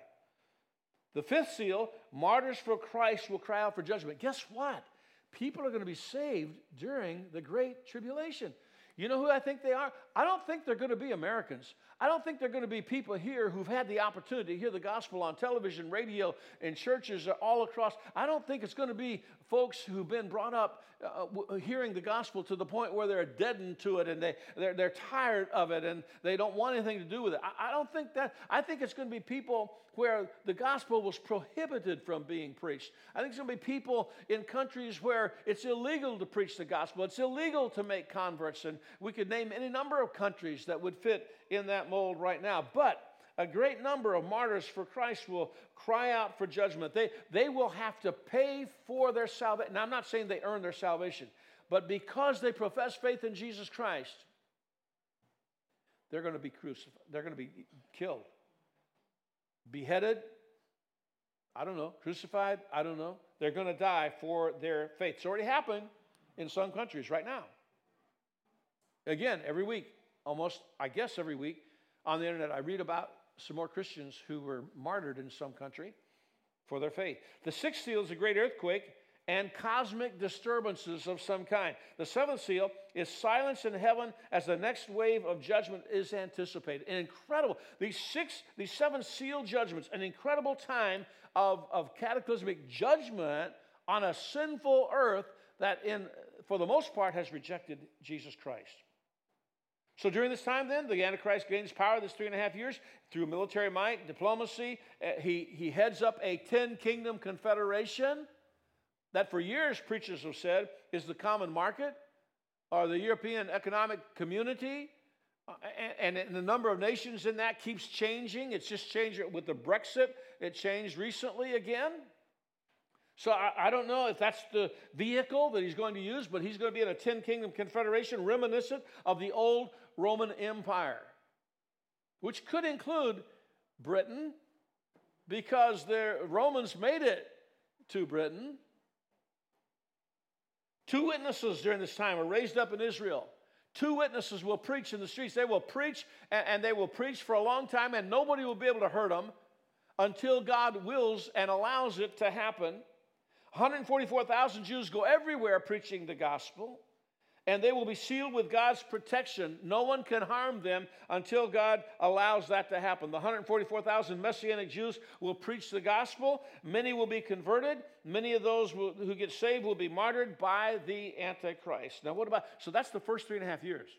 The fifth seal, martyrs for Christ will cry out for judgment. Guess what? People are going to be saved during the Great Tribulation. You know who I think they are? I don't think they're going to be Americans. I don't think they're going to be people here who've had the opportunity to hear the gospel on television, radio, and churches all across. I don't think it's going to be folks who've been brought up uh, hearing the gospel to the point where they're deadened to it and they, they're, they're tired of it and they don't want anything to do with it. I, I don't think that. I think it's going to be people where the gospel was prohibited from being preached. I think it's going to be people in countries where it's illegal to preach the gospel. It's illegal to make converts. And we could name any number of countries that would fit in that mold right now. But a great number of martyrs for Christ will cry out for judgment. They, they will have to pay for their salvation. Now, I'm not saying they earn their salvation, but because they profess faith in Jesus Christ, they're going to be crucified. They're going to be killed beheaded, I don't know, crucified, I don't know. They're going to die for their faith. It's already happened in some countries right now. Again, every week, almost, I guess every week, on the internet, I read about some more Christians who were martyred in some country for their faith. The sixth seal is a great earthquake and cosmic disturbances of some kind. The seventh seal is silence in heaven as the next wave of judgment is anticipated. An incredible, these six, these seven seal judgments, an incredible time of, of cataclysmic judgment on a sinful earth that, in, for the most part, has rejected Jesus Christ. So during this time, then, the Antichrist gains power this three and a half years through military might, diplomacy. Uh, he, he heads up a 10 kingdom confederation that for years preachers have said is the common market or the European Economic Community. Uh, and, the number of nations in that keeps changing. It's just changed with the Brexit. It changed recently again. So I, I, don't know if that's the vehicle that he's going to use, but he's going to be in a 10 kingdom confederation reminiscent of the old Roman Empire, which could include Britain because the Romans made it to Britain. Two witnesses during this time are raised up in Israel. Two witnesses will preach in the streets. They will preach, and they will preach for a long time, and nobody will be able to hurt them until God wills and allows it to happen. 144,000 Jews go everywhere preaching the gospel and they will be sealed with God's protection. No one can harm them until God allows that to happen. The 144,000 Messianic Jews will preach the gospel. Many will be converted. Many of those will, who get saved will be martyred by the Antichrist. Now, what about? So that's the first three and a half years.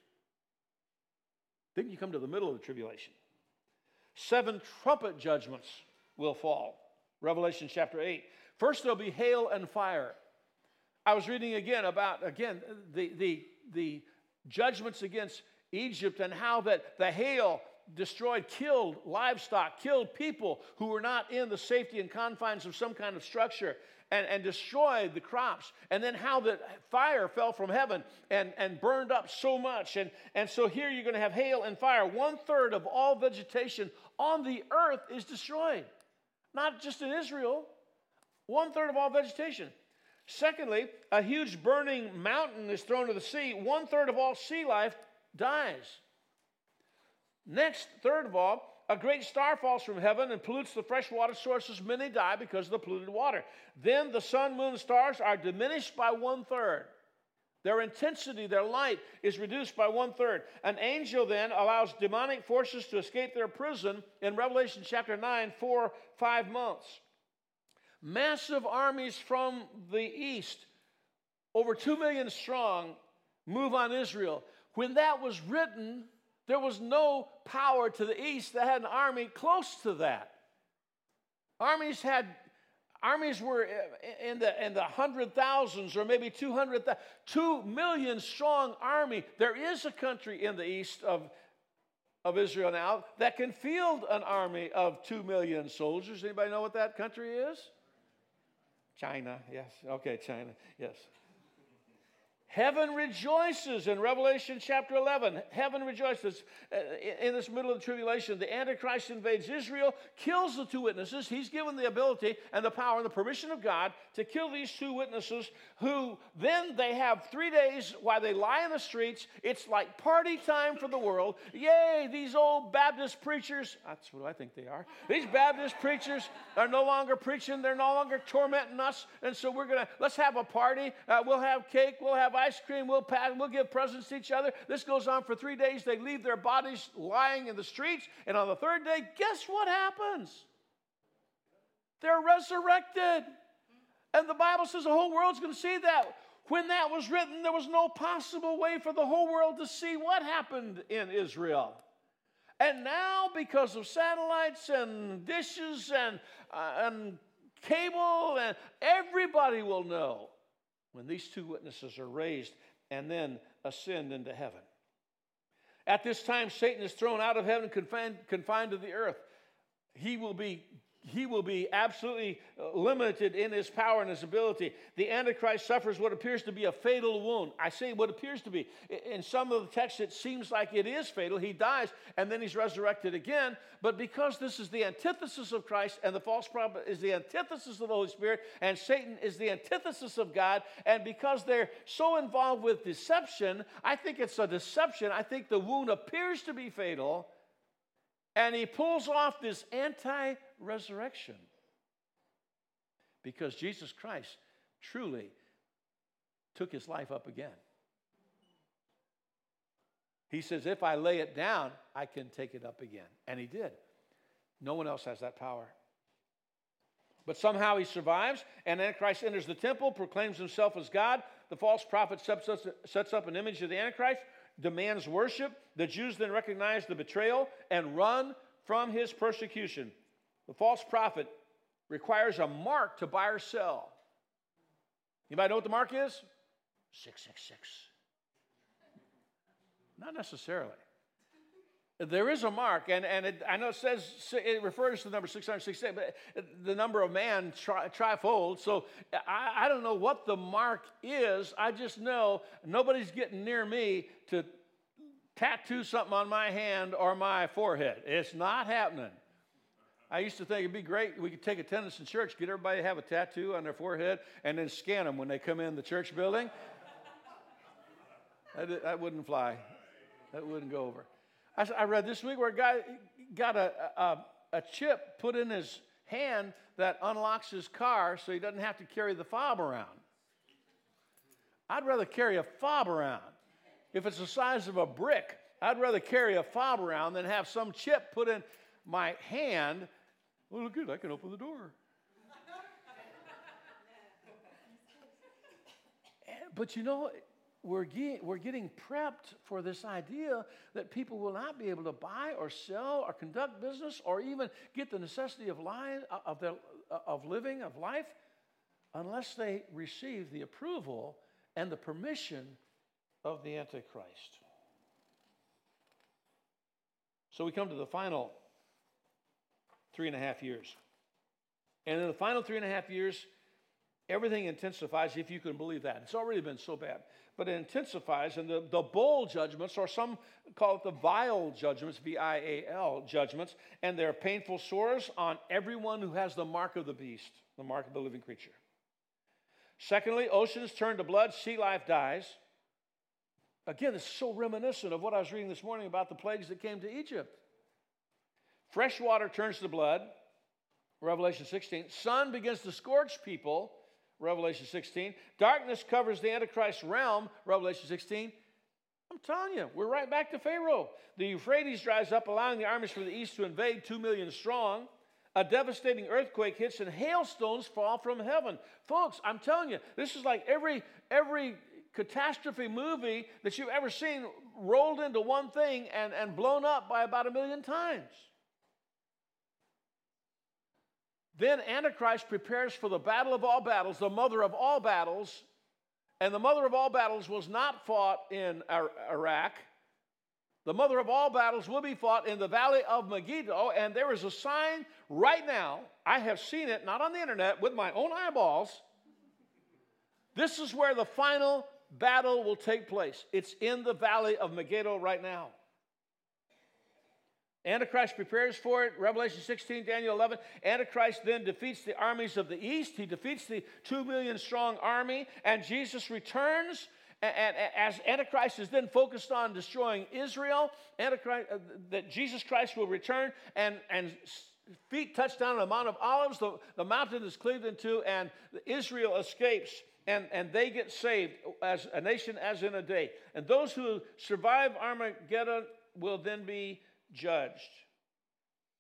Then you come to the middle of the tribulation. Seven trumpet judgments will fall. Revelation chapter 8. First, there'll be hail and fire. I was reading again about, again, the, the, the judgments against Egypt and how that the hail destroyed, killed livestock, killed people who were not in the safety and confines of some kind of structure. and, and destroyed the crops, and then how the fire fell from heaven and, and burned up so much. And, and so here you're going to have hail and fire. One third of all vegetation on the earth is destroyed, not just in Israel, one third of all vegetation. Secondly, a huge burning mountain is thrown to the sea. One third of all sea life dies. Next, third of all, a great star falls from heaven and pollutes the freshwater sources. Many die because of the polluted water. Then the sun, moon, and stars are diminished by one third. Their intensity, their light, is reduced by one third. An angel then allows demonic forces to escape their prison in Revelation chapter 9 for five months. Massive armies from the east, over two million strong, move on Israel. When that was written, there was no power to the east that had an army close to that. Armies had armies were in the in the hundred thousands or maybe 200 2 million strong army there is a country in the east of of israel now that can field an army of 2 million soldiers anybody know what that country is china yes. Okay china yes Heaven rejoices in Revelation chapter 11. Heaven rejoices uh, in this middle of the tribulation. The Antichrist invades Israel, kills the two witnesses. He's given the ability and the power and the permission of God to kill these two witnesses, who then they have three days while they lie in the streets. It's like party time for the world. Yay, these old Baptist preachers, that's what I think they are. These Baptist preachers are no longer preaching, they're no longer tormenting us. And so we're going to, let's have a party. Uh, we'll have cake, we'll have ice cream, we'll pass, we'll give presents to each other. This goes on for three days. They leave their bodies lying in the streets. And on the third day, guess what happens? They're resurrected. And the Bible says the whole world's going to see that. When that was written, there was no possible way for the whole world to see what happened in Israel. And now, because of satellites and dishes and, uh, and cable, and everybody will know when these two witnesses are raised and then ascend into heaven. At this time, Satan is thrown out of heaven, confined, confined to the earth. He will be he will be absolutely uh, limited in his power and his ability. The Antichrist suffers what appears to be a fatal wound. I say what appears to be. In some of the texts, it seems like it is fatal. He dies and then he's resurrected again. But because this is the antithesis of Christ and the false prophet is the antithesis of the Holy Spirit and Satan is the antithesis of God, and because they're so involved with deception, I think it's a deception. I think the wound appears to be fatal. And he pulls off this anti resurrection because Jesus Christ truly took his life up again. He says, If I lay it down, I can take it up again. And he did. No one else has that power. But somehow he survives, and Antichrist enters the temple, proclaims himself as God. The false prophet sets up an image of the Antichrist, demands worship. The Jews then recognize the betrayal and run from his persecution. The false prophet requires a mark to buy or sell. Anybody know what the mark is? 666. Not necessarily. There is a mark, and, and it, I know it says it refers to the number 666, but the number of man tri, trifold. So I, I don't know what the mark is. I just know nobody's getting near me to tattoo something on my hand or my forehead. It's not happening. I used to think it'd be great. We could take attendance in church, get everybody to have a tattoo on their forehead, and then scan them when they come in the church building. that, that wouldn't fly. That wouldn't go over. I, I, read this week where a guy got a, a, a chip put in his hand that unlocks his car so he doesn't have to carry the fob around. I'd rather carry a fob around. If it's the size of a brick, I'd rather carry a fob around than have some chip put in my hand. Well, good, I can open the door. but you know, we're, get, we're getting prepped for this idea that people will not be able to buy or sell or conduct business or even get the necessity of, life, uh, of, their, uh, of living, of life, unless they receive the approval and the permission of the Antichrist. So we come to the final three and a half years. And in the final three and a half years, Everything intensifies, if you can believe that. It's already been so bad. But it intensifies, and the, the bowl judgments, or some call it the vile judgments, V I A L judgments, and they're painful sores on everyone who has the mark of the beast, the mark of the living creature. Secondly, oceans turn to blood, sea life dies. Again, it's so reminiscent of what I was reading this morning about the plagues that came to Egypt. Fresh water turns to blood, Revelation 16. Sun begins to scorch people, Revelation 16. Darkness covers the Antichrist realm, Revelation 16. I'm telling you, we're right back to Pharaoh. The Euphrates dries up, allowing the armies from the east to invade, two million strong. A devastating earthquake hits, and hailstones fall from heaven. Folks, I'm telling you, this is like every every catastrophe movie that you've ever seen rolled into one thing and, and blown up by about a million times. Then Antichrist prepares for the battle of all battles, the mother of all battles. And the mother of all battles was not fought in Iraq. The mother of all battles will be fought in the valley of Megiddo. And there is a sign right now. I have seen it, not on the internet, with my own eyeballs. This is where the final battle will take place. It's in the valley of Megiddo right now. Antichrist prepares for it. Revelation 16, Daniel 11. Antichrist then defeats the armies of the east. He defeats the two million strong army, and Jesus returns. And, as Antichrist is then focused on destroying Israel, Antichrist, uh, that Jesus Christ will return and, and feet touch down on the Mount of Olives. The, the mountain is cleaved in two, and Israel escapes and, and they get saved as a nation as in a day. And those who survive Armageddon will then be judged.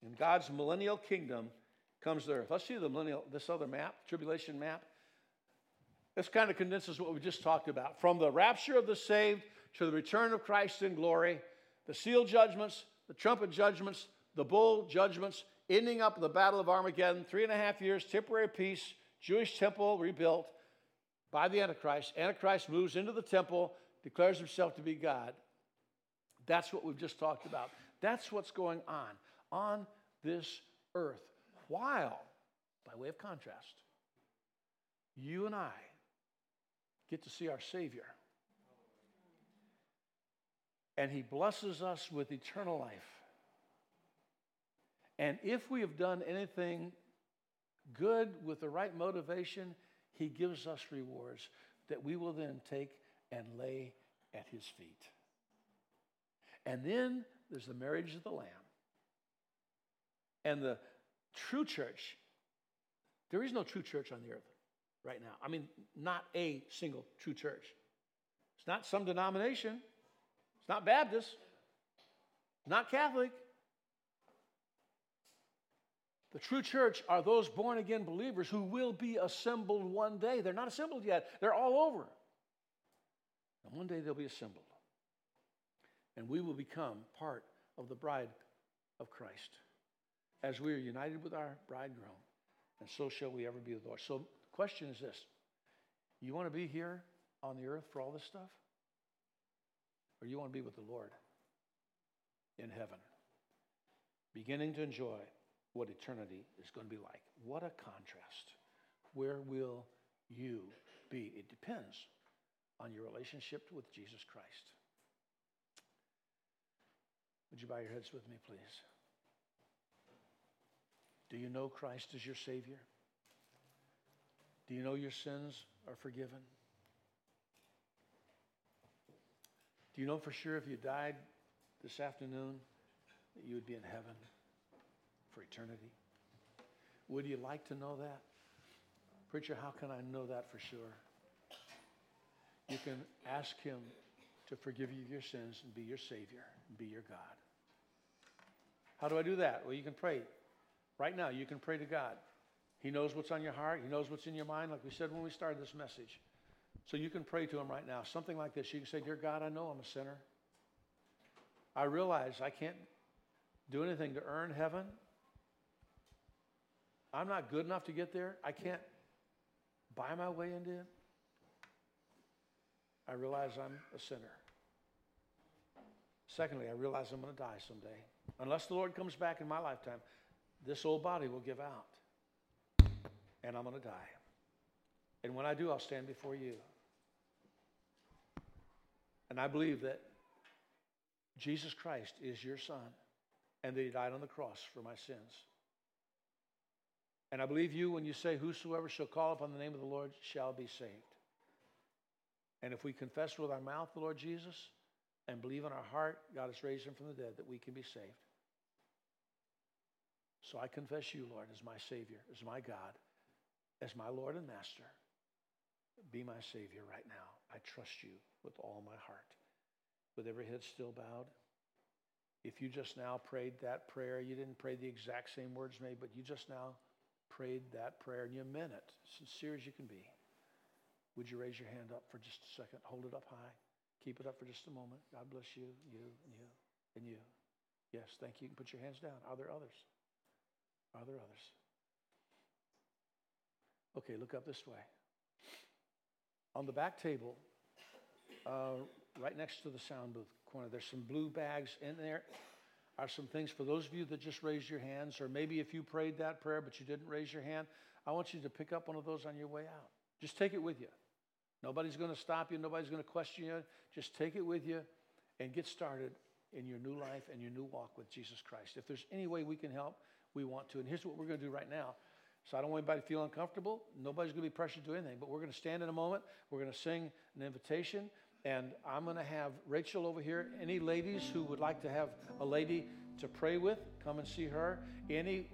In God's millennial kingdom comes the earth. Let's see the millennial, this other map, tribulation map. This kind of condenses what we just talked about. From the rapture of the saved to the return of Christ in glory, the seal judgments, the trumpet judgments, the bowl judgments, ending up the battle of Armageddon, three and a half years, temporary peace, Jewish temple rebuilt, by the Antichrist. Antichrist moves into the temple, declares himself to be God. That's what we've just talked about. That's what's going on on this earth. While, by way of contrast, you and I get to see our Savior. And He blesses us with eternal life. And if we have done anything good with the right motivation, he gives us rewards that we will then take and lay at his feet. And then there's the marriage of the Lamb. And the true church, there is no true church on the earth right now. I mean, not a single true church. It's not some denomination, it's not Baptist, it's not Catholic, the true church are those born again believers who will be assembled one day. They're not assembled yet, they're all over. And one day they'll be assembled. And we will become part of the bride of Christ as we are united with our bridegroom. And so shall we ever be with the Lord. So the question is this You want to be here on the earth for all this stuff? Or you want to be with the Lord in heaven, beginning to enjoy what eternity is going to be like. What a contrast. Where will you be? It depends on your relationship with Jesus Christ. You bow your heads with me, please? Do you know Christ as your Savior? Do you know your sins are forgiven? Do you know for sure if you died this afternoon that you would be in heaven? for eternity? Would you like to know that? Preacher, how can I know that for sure? You can ask Him to forgive you your sins and be your Savior and be your God. How do I do that? Well, you can pray. Right now, you can pray to God. He knows what's on your heart, He knows what's in your mind, like we said when we started this message. So you can pray to Him right now. Something like this. You can say, Dear God, I know I'm a sinner. I realize I can't do anything to earn heaven. I'm not good enough to get there. I can't buy my way into it. I realize I'm a sinner. Secondly, I realize I'm going to die someday. Unless the Lord comes back in my lifetime, this old body will give out. And I'm going to die. And when I do, I'll stand before you. And I believe that Jesus Christ is your Son and that He died on the cross for my sins. And I believe you when you say, Whosoever shall call upon the name of the Lord shall be saved. And if we confess with our mouth the Lord Jesus and believe in our heart God has raised him from the dead, that we can be saved. So I confess you, Lord, as my Savior, as my God, as my Lord and Master. Be my Savior right now. I trust you with all my heart. With every head still bowed. If you just now prayed that prayer, you didn't pray the exact same words made, but you just now prayed that prayer and you meant it, sincere as you can be. Would you raise your hand up for just a second? Hold it up high. Keep it up for just a moment. God bless you, you, and you, and you. Yes, thank you. You can put your hands down. Are there others? Are there others? Okay, look up this way. On the back table, uh, right next to the sound booth corner, there's some blue bags in there. Are some things for those of you that just raised your hands, or maybe if you prayed that prayer but you didn't raise your hand, I want you to pick up one of those on your way out. Just take it with you. Nobody's going to stop you. Nobody's going to question you. Just take it with you and get started in your new life and your new walk with Jesus Christ. If there's any way we can help, we want to. And here's what we're going to do right now. So I don't want anybody to feel uncomfortable. Nobody's going to be pressured to do anything. But we're going to stand in a moment. We're going to sing an invitation. And I'm going to have Rachel over here. Any ladies who would like to have a lady to pray with, come and see her. Any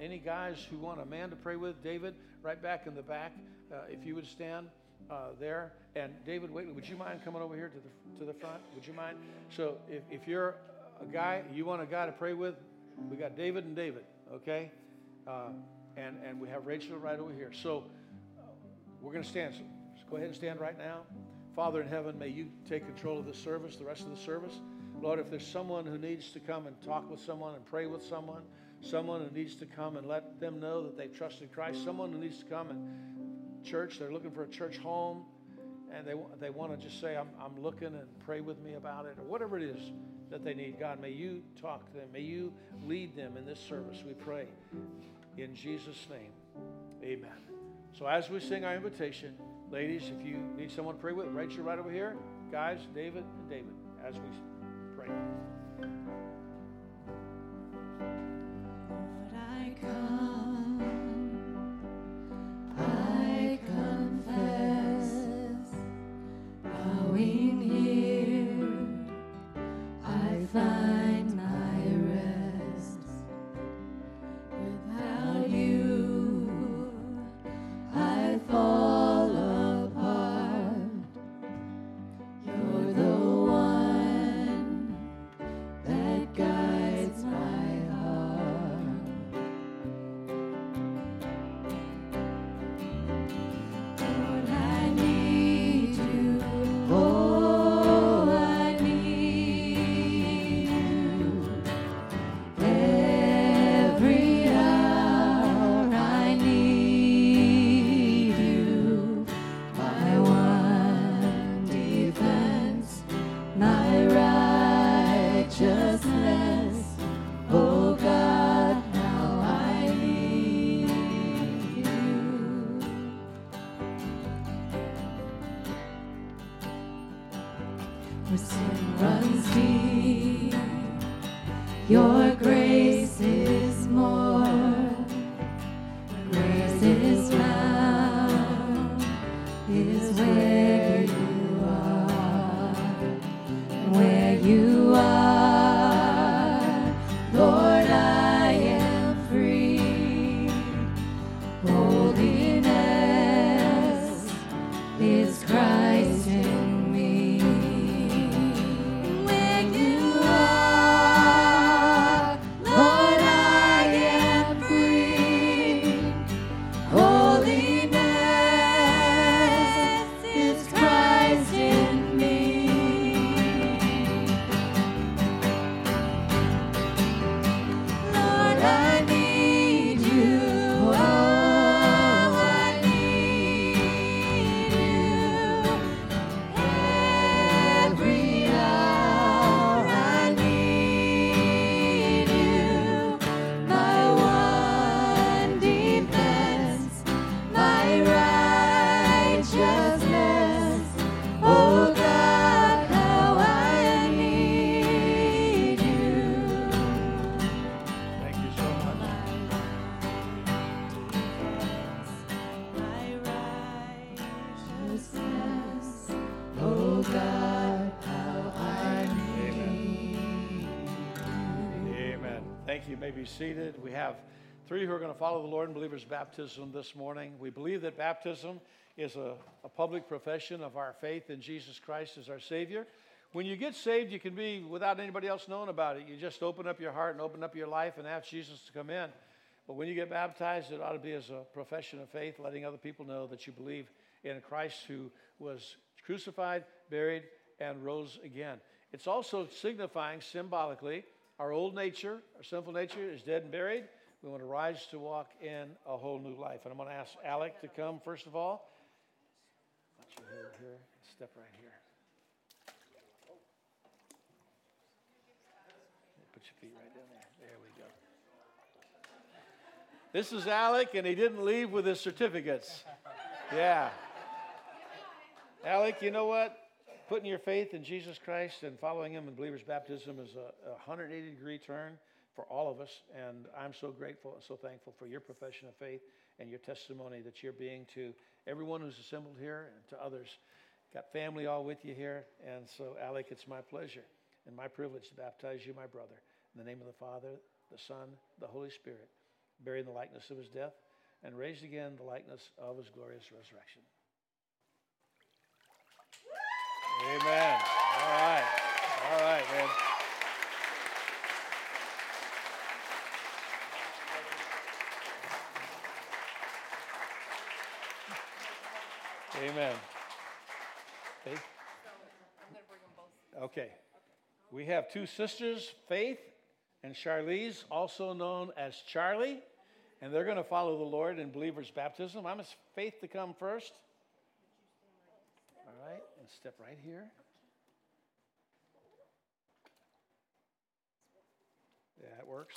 any guys who want a man to pray with, David, right back in the back, uh, if you would stand uh, there. And David Waitley, would you mind coming over here to the to the front? Would you mind? So if, if you're a guy, you want a guy to pray with, we got David and David, okay? Uh, and and we have Rachel right over here. So uh, we're going to stand. So go ahead and stand right now. Father in heaven, may you take control of the service, the rest of the service. Lord, if there's someone who needs to come and talk with someone and pray with someone, someone who needs to come and let them know that they've trusted Christ, someone who needs to come and church, they're looking for a church home, and they, they want to just say, I'm, I'm looking and pray with me about it, or whatever it is that they need. God, may you talk to them. May you lead them in this service, we pray. In Jesus' name, amen. So as we sing our invitation, ladies, if you need someone to pray with, Rachel right over here. Guys, David and David, as we pray. Lord, I come, be seated. We have three who are going to follow the Lord in believers' baptism this morning. We believe that baptism is a, a public profession of our faith in Jesus Christ as our Savior. When you get saved, you can be without anybody else knowing about it. You just open up your heart and open up your life and ask Jesus to come in. But when you get baptized, it ought to be as a profession of faith, letting other people know that you believe in Christ who was crucified, buried, and rose again. It's also signifying symbolically our old nature, our sinful nature is dead and buried. We want to rise to walk in a whole new life. And I'm going to ask Alec to come first of all. here. Step right here. Put your feet right down there. There we go. This is Alec, and he didn't leave with his certificates. Yeah. Alec, you know what? Putting your faith in Jesus Christ and following Him in believer's baptism is a, a 180 degree turn for all of us. And I'm so grateful and so thankful for your profession of faith and your testimony that you're being to everyone who's assembled here and to others. Got family all with you here. And so, Alec, it's my pleasure and my privilege to baptize you, my brother, in the name of the Father, the Son, the Holy Spirit, buried in the likeness of his death and raised again in the likeness of his glorious resurrection. Amen. All right. All right, man. Amen. Faith? Okay. We have two sisters, Faith and Charlize, also known as Charlie, and they're going to follow the Lord in believers' baptism. I'm Faith to come first step right here. That works.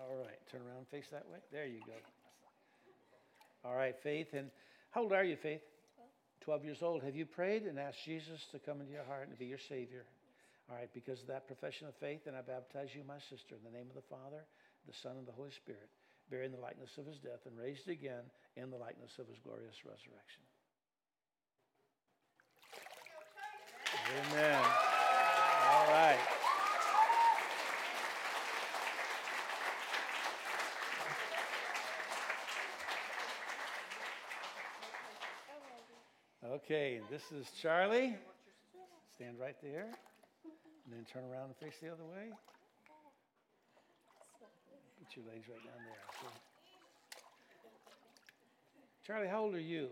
All right, turn around face that way. There you go. All right, Faith. And how old are you, Faith? 12 years old. Have you prayed and asked Jesus to come into your heart and be your Savior? All right, because of that profession of faith, and I baptize you, my sister, in the name of the Father, the Son, and the Holy Spirit, bearing the likeness of his death and raised again in the likeness of his glorious resurrection. Amen. All right. Okay, this is Charlie. Stand right there. And then turn around and face the other way. Put your legs right down there. Charlie, how old are you?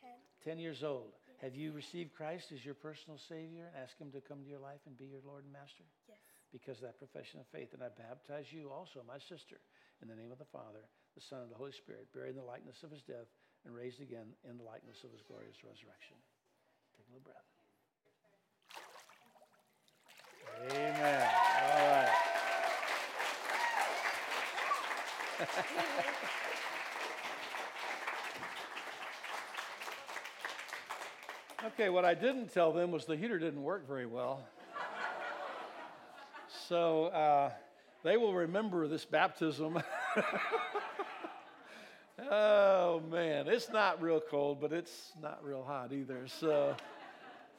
Ten. Ten years old. Have you received Christ as your personal Savior and asked Him to come to your life and be your Lord and Master? Yes. Because of that profession of faith. And I baptize you also, my sister, in the name of the Father, the Son, and the Holy Spirit, buried in the likeness of His death and raised again in the likeness of His glorious resurrection. Take a little breath. Amen. All right. Okay, what I didn't tell them was the heater didn't work very well. so uh, they will remember this baptism. oh, man. It's not real cold, but it's not real hot either. So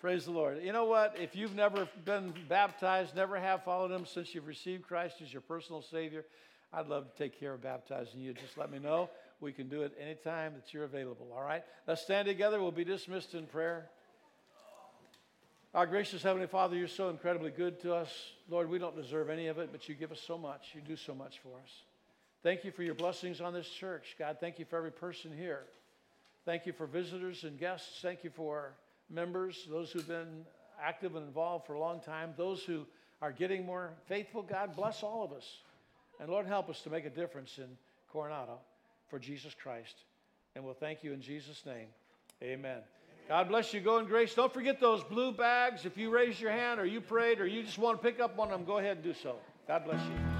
praise the Lord. You know what? If you've never been baptized, never have followed Him since you've received Christ as your personal Savior, I'd love to take care of baptizing you. Just let me know. We can do it anytime that you're available, all right? Let's stand together. We'll be dismissed in prayer. Our gracious Heavenly Father, you're so incredibly good to us. Lord, we don't deserve any of it, but you give us so much. You do so much for us. Thank you for your blessings on this church. God, thank you for every person here. Thank you for visitors and guests. Thank you for members, those who've been active and involved for a long time, those who are getting more faithful. God, bless all of us. And Lord, help us to make a difference in Coronado for Jesus Christ. And we'll thank you in Jesus' name. Amen. God bless you. Go in grace. Don't forget those blue bags. If you raise your hand or you prayed or you just want to pick up one of them, go ahead and do so. God bless you.